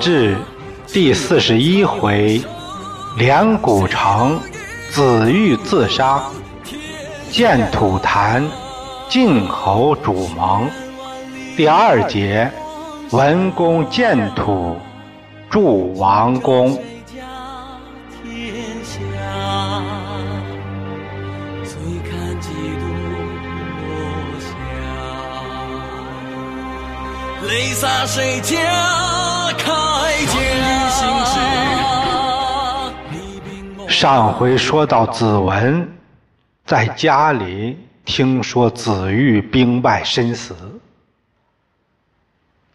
至第四十一回，梁古城子玉自杀，建土坛晋侯主盟。第二节，文公建土筑王宫。泪洒谁家铠甲？上回说到子文在家里听说子玉兵败身死，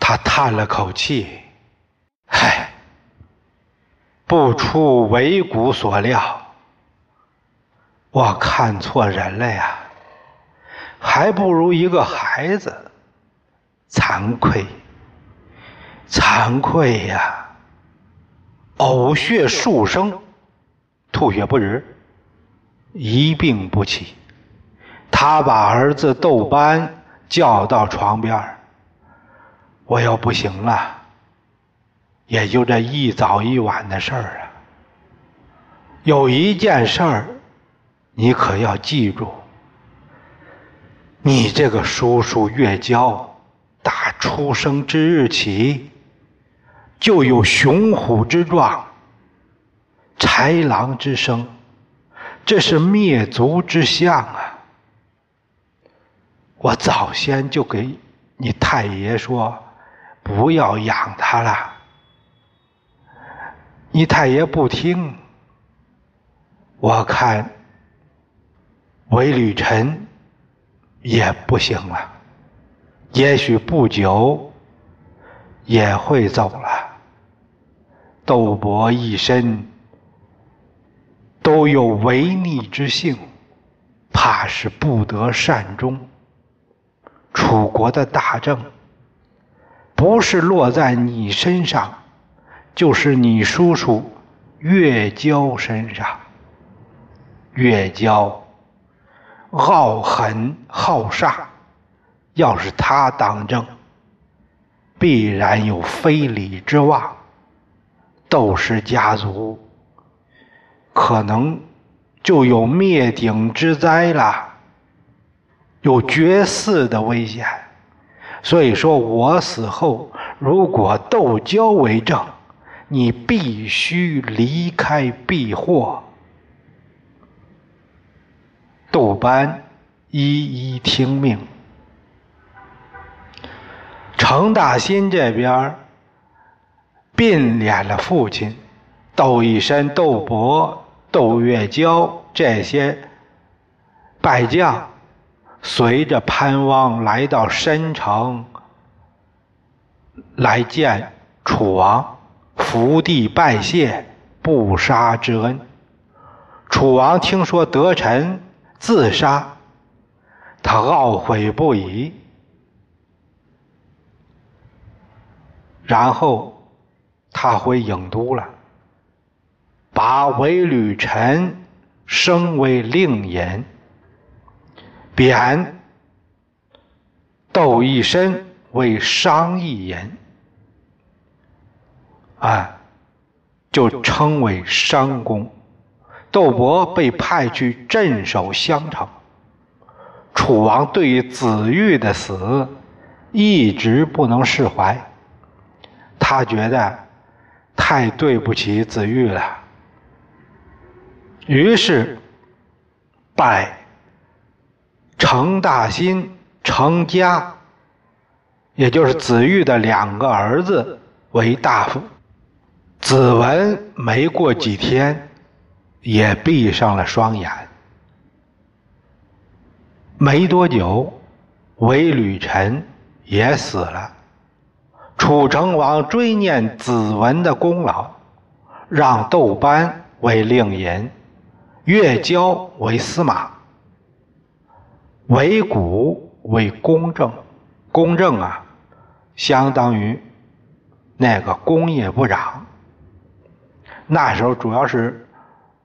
他叹了口气：“唉，不出为谷所料，我看错人了呀，还不如一个孩子。”惭愧，惭愧呀！呕血数声，吐血不止，一病不起。他把儿子窦班叫到床边我要不行了，也就这一早一晚的事儿啊。有一件事儿，你可要记住。你这个叔叔越交。打出生之日起，就有雄虎之状，豺狼之声，这是灭族之象啊！我早先就给你太爷说，不要养他了，你太爷不听，我看韦履臣也不行了。也许不久也会走了。斗伯一身都有违逆之性，怕是不得善终。楚国的大政不是落在你身上，就是你叔叔越交身上。越交傲狠好杀。要是他当政，必然有非礼之望，窦氏家族可能就有灭顶之灾了，有绝嗣的危险。所以说我死后，如果窦交为政，你必须离开避祸。窦班一一听命。程大新这边并敛了父亲窦一身、窦伯、窦月娇这些败将，随着潘汪来到申城，来见楚王，伏地拜谢，不杀之恩。楚王听说得臣自杀，他懊悔不已。然后他回郢都了，把韦履臣升为令尹，贬窦一身为商议人，啊，就称为商公。窦伯被派去镇守襄城。楚王对于子玉的死一直不能释怀。他觉得太对不起子玉了，于是拜程大新、程家，也就是子玉的两个儿子为大夫。子文没过几天，也闭上了双眼。没多久，韦履臣也死了。楚成王追念子文的功劳，让窦班为令尹，越交为司马，韦谷为公正。公正啊，相当于那个工业部长。那时候主要是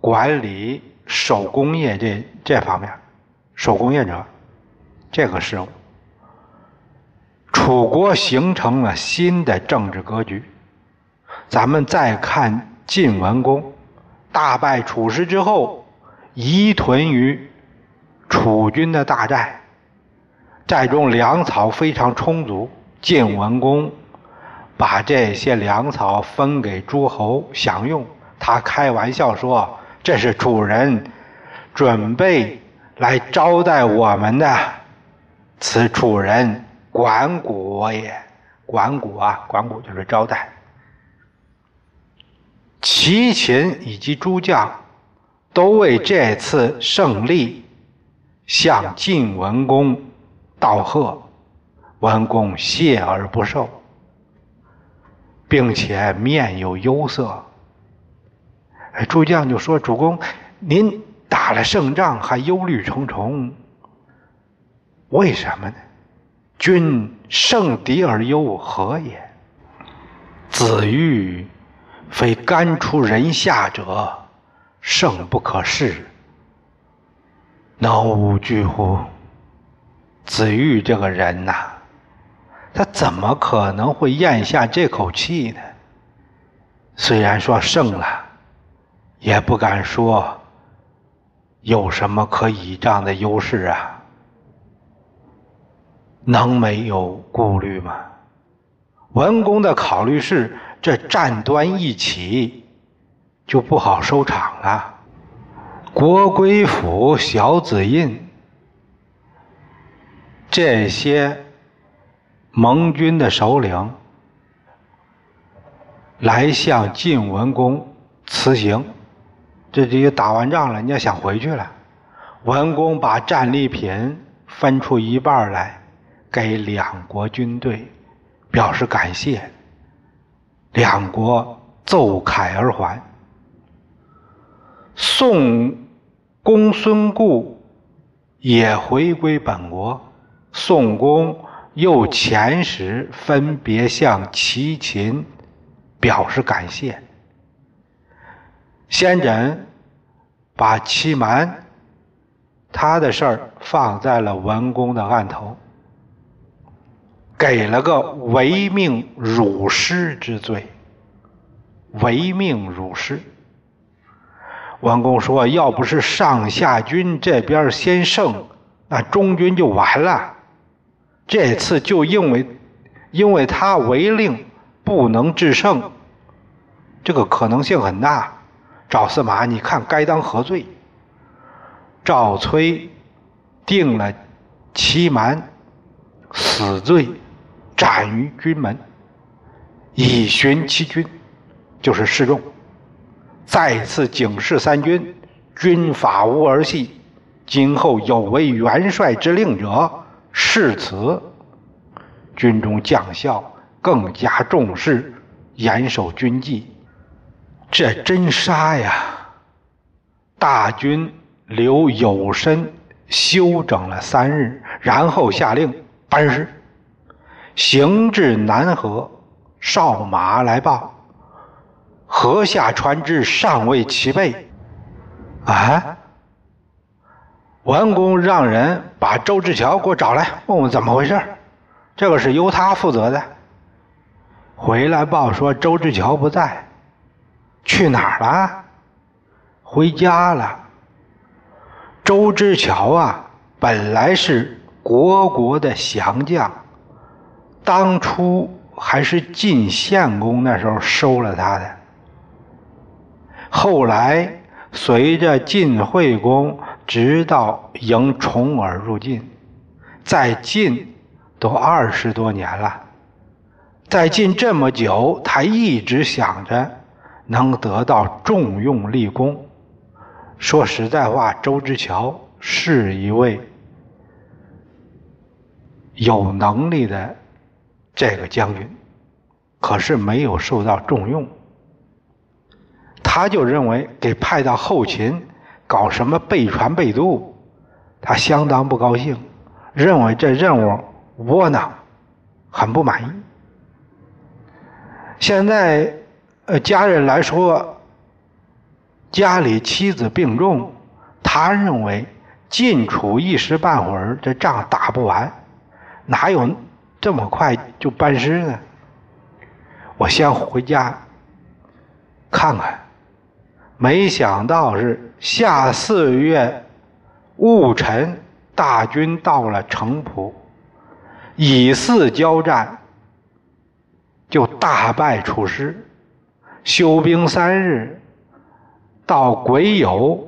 管理手工业这这方面，手工业者这个事务。楚国形成了新的政治格局。咱们再看晋文公大败楚师之后，移屯于楚军的大寨，寨中粮草非常充足。晋文公把这些粮草分给诸侯享用，他开玩笑说：“这是楚人准备来招待我们的。”此楚人管谷也，管谷啊，管谷就是招待。齐秦以及诸将都为这次胜利向晋文公道贺，文公谢而不受，并且面有忧色。诸将就说：“主公，您打了胜仗还忧虑重重。”为什么呢？君胜敌而忧何也？子欲非甘出人下者，胜不可恃，能无惧乎？子玉这个人呐，他怎么可能会咽下这口气呢？虽然说胜了，也不敢说有什么可倚仗的优势啊。能没有顾虑吗？文公的考虑是：这战端一起，就不好收场了。国归府、小子印这些盟军的首领来向晋文公辞行，这就打完仗了，你要想回去了。文公把战利品分出一半来。给两国军队表示感谢，两国奏凯而还。宋公孙固也回归本国，宋公又遣使分别向齐秦表示感谢。先轸把齐蛮他的事儿放在了文公的案头。给了个违命辱师之罪。违命辱师，王公说：“要不是上下军这边先胜，那中军就完了。这次就因为因为他违令不能制胜，这个可能性很大。赵司马，你看该当何罪？赵崔定了欺瞒死罪。”斩于军门，以寻其军，就是示众。再次警示三军：军法无儿戏，今后有违元帅之令者，誓此。军中将校更加重视，严守军纪。这真杀呀！大军留有身休整了三日，然后下令班师。行至南河，哨马来报，河下船只尚未齐备。啊！文公让人把周志乔给我找来，问问怎么回事。这个是由他负责的。回来报说周志乔不在，去哪儿了？回家了。周志乔啊，本来是国国的降将。当初还是晋献公那时候收了他的，后来随着晋惠公直到迎重耳入晋，在晋都二十多年了，在晋这么久，他一直想着能得到重用立功。说实在话，周之乔是一位有能力的。这个将军可是没有受到重用，他就认为给派到后勤搞什么备船备渡，他相当不高兴，认为这任务窝囊，很不满意。现在，呃，家人来说，家里妻子病重，他认为晋楚一时半会儿这仗打不完，哪有？这么快就办事呢？我先回家看看。没想到是夏四月戊辰，大军到了城濮，以四交战，就大败楚师。休兵三日，到癸酉，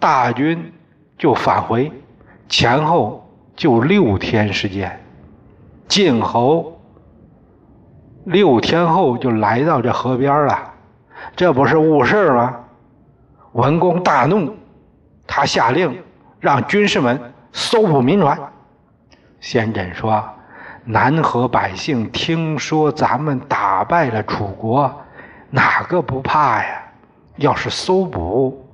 大军就返回，前后就六天时间。晋侯六天后就来到这河边了，这不是误事吗？文公大怒，他下令让军士们搜捕民船。先轸说：“南河百姓听说咱们打败了楚国，哪个不怕呀？要是搜捕，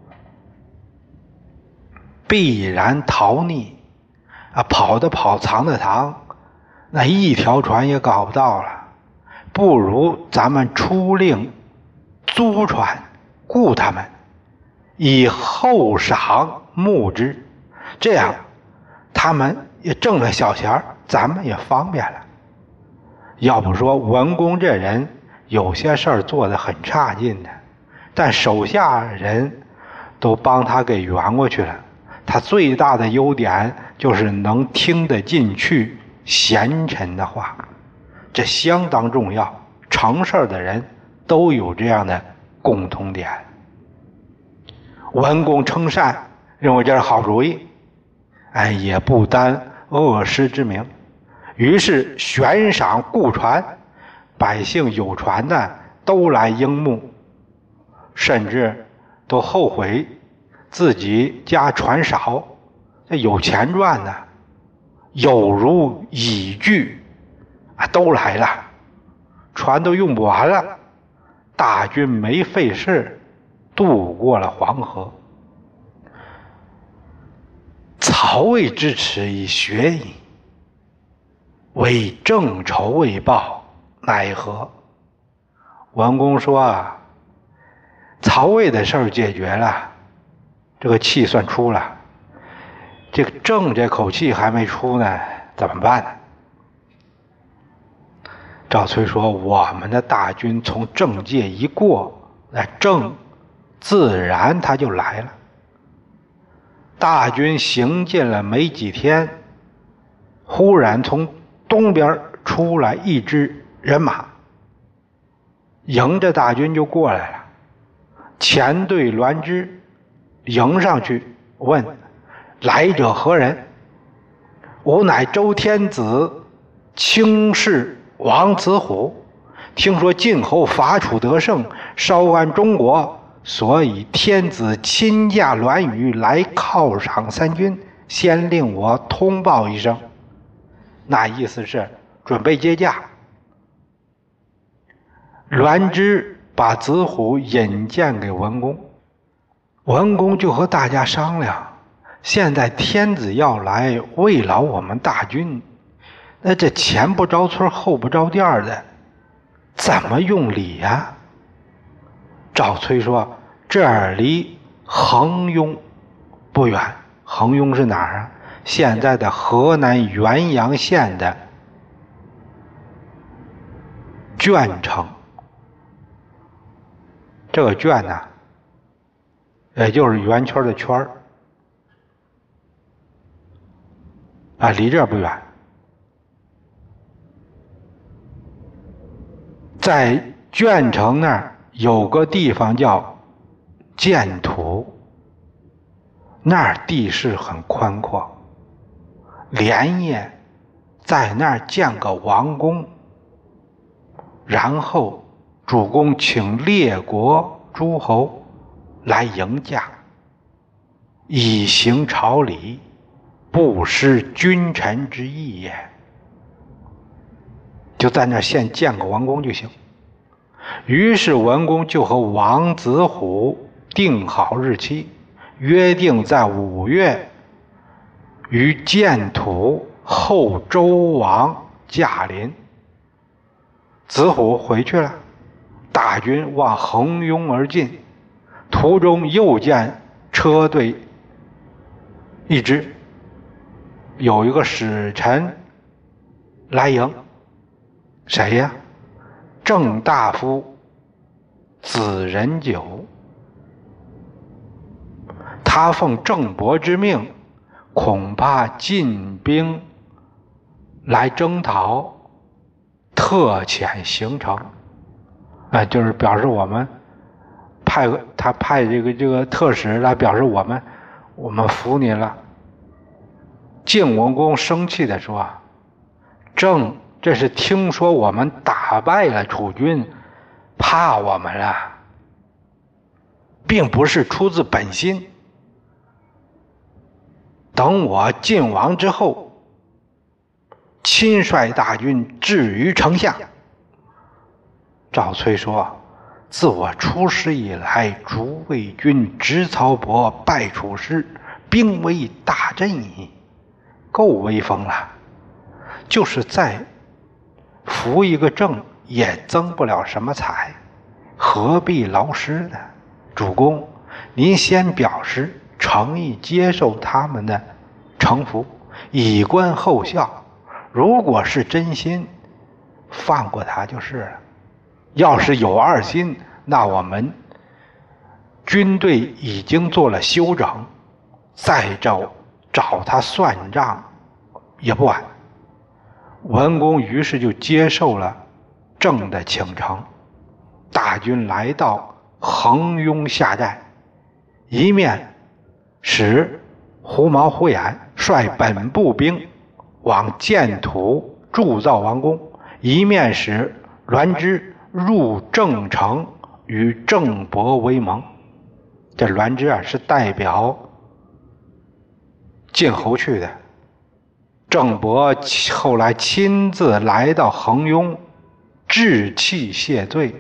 必然逃匿，啊，跑的跑，藏的藏，那一条船也搞不到了。不如咱们出令租船，雇他们。”以后赏募之，这样他们也挣了小钱咱们也方便了。要不说文公这人有些事儿做的很差劲的，但手下人都帮他给圆过去了。他最大的优点就是能听得进去贤臣的话，这相当重要。成事的人都有这样的共同点。文公称善，认为这是好主意，哎，也不担恶师之名，于是悬赏雇船，百姓有船的都来应募，甚至都后悔自己家船少，这有钱赚呢，有如蚁聚，啊，都来了，船都用不完了，大军没费事。渡过了黄河，曹魏之耻以学矣，为正仇未报，奈何？文公说啊，曹魏的事儿解决了，这个气算出了，这个正这口气还没出呢，怎么办呢？赵崔说：“我们的大军从正界一过，那正。”自然他就来了。大军行进了没几天，忽然从东边出来一支人马，迎着大军就过来了。前队栾枝迎上去问：“来者何人？”“吾乃周天子卿士王子虎。听说晋侯伐楚得胜，烧安中国。”所以天子亲驾栾舆来犒赏三军，先令我通报一声。那意思是准备接驾。栾枝把子虎引荐给文公，文公就和大家商量：现在天子要来慰劳我们大军，那这前不着村后不着店的，怎么用礼呀？赵崔说：“这儿离衡雍不远。衡雍是哪儿啊？现在的河南原阳县的鄄城。这个鄄呢，也就是圆圈的圈儿啊，离这儿不远，在鄄城那儿。”有个地方叫建土，那儿地势很宽阔，连夜在那儿建个王宫，然后主公请列国诸侯来迎驾，以行朝礼，不失君臣之义也。就在那先建个王宫就行。于是文公就和王子虎定好日期，约定在五月于建土后周王驾临。子虎回去了，大军往横拥而进，途中又见车队一支，有一个使臣来迎，谁呀？郑大夫子仁久。他奉郑伯之命，恐怕进兵来征讨，特遣行程。啊，就是表示我们派他派这个这个特使来表示我们我们服你了。晋文公生气的说：“郑，这是听说我们打败了楚军，怕我们了，并不是出自本心。等我晋王之后，亲率大军至于城下。”赵崔说：“自我出师以来，诸魏军执曹伯，败楚师，兵威大振矣。”够威风了，就是再扶一个正，也增不了什么财，何必劳师呢？主公，您先表示诚意接受他们的臣服，以观后效。如果是真心，放过他就是了；要是有二心，那我们军队已经做了休整，再招。找他算账也不晚。文公于是就接受了郑的请城，大军来到横雍下寨，一面使胡毛、胡衍率本部兵往建土铸造王宫，一面使栾枝入郑城与郑伯为盟。这栾枝啊，是代表。晋侯去的，郑伯后来亲自来到恒雍，置气谢罪。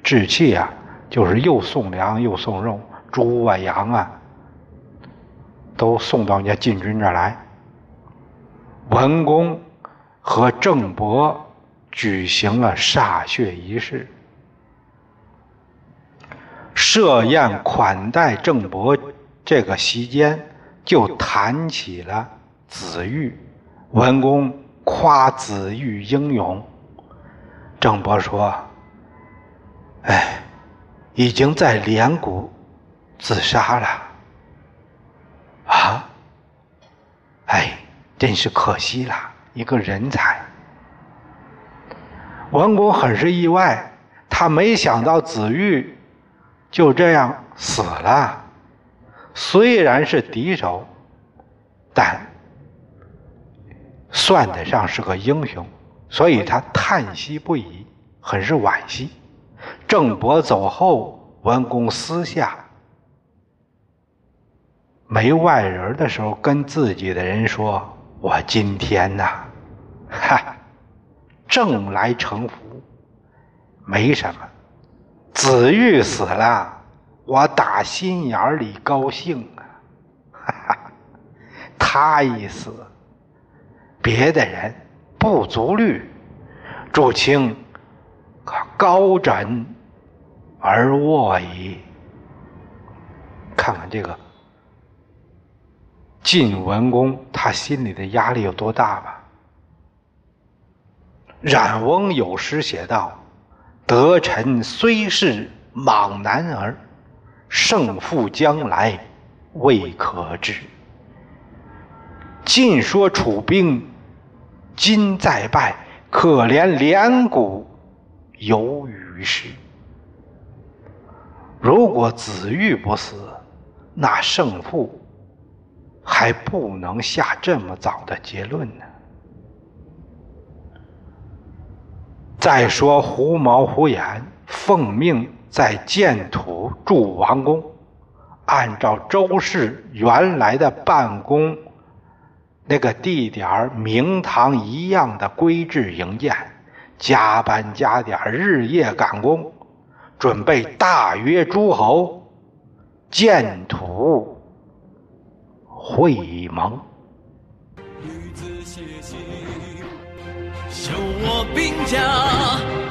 置气啊，就是又送粮又送肉，猪啊羊啊，都送到人家晋军这儿来。文公和郑伯举行了歃血仪式，设宴款待郑伯。这个席间。就谈起了子玉，文公夸子玉英勇。郑伯说：“哎，已经在连谷自杀了。”啊，哎，真是可惜了，一个人才。文公很是意外，他没想到子玉就这样死了。虽然是敌手，但算得上是个英雄，所以他叹息不已，很是惋惜。郑伯走后，文公私下没外人的时候，跟自己的人说：“我今天呐，哈，正来成福，没什么。子玉死了。”我打心眼里高兴啊！哈哈，他一死，别的人不足虑，祝卿可高枕而卧矣。看看这个晋文公，他心里的压力有多大吧？冉翁有诗写道：“得臣虽是莽男儿。”胜负将来未可知。尽说楚兵今再败，可怜连谷有余事。如果子玉不死，那胜负还不能下这么早的结论呢。再说胡毛、胡眼奉命。在建土筑王宫，按照周氏原来的办公那个地点儿明堂一样的规制营建，加班加点日夜赶工，准备大约诸侯建土会盟。女子写信，我兵家。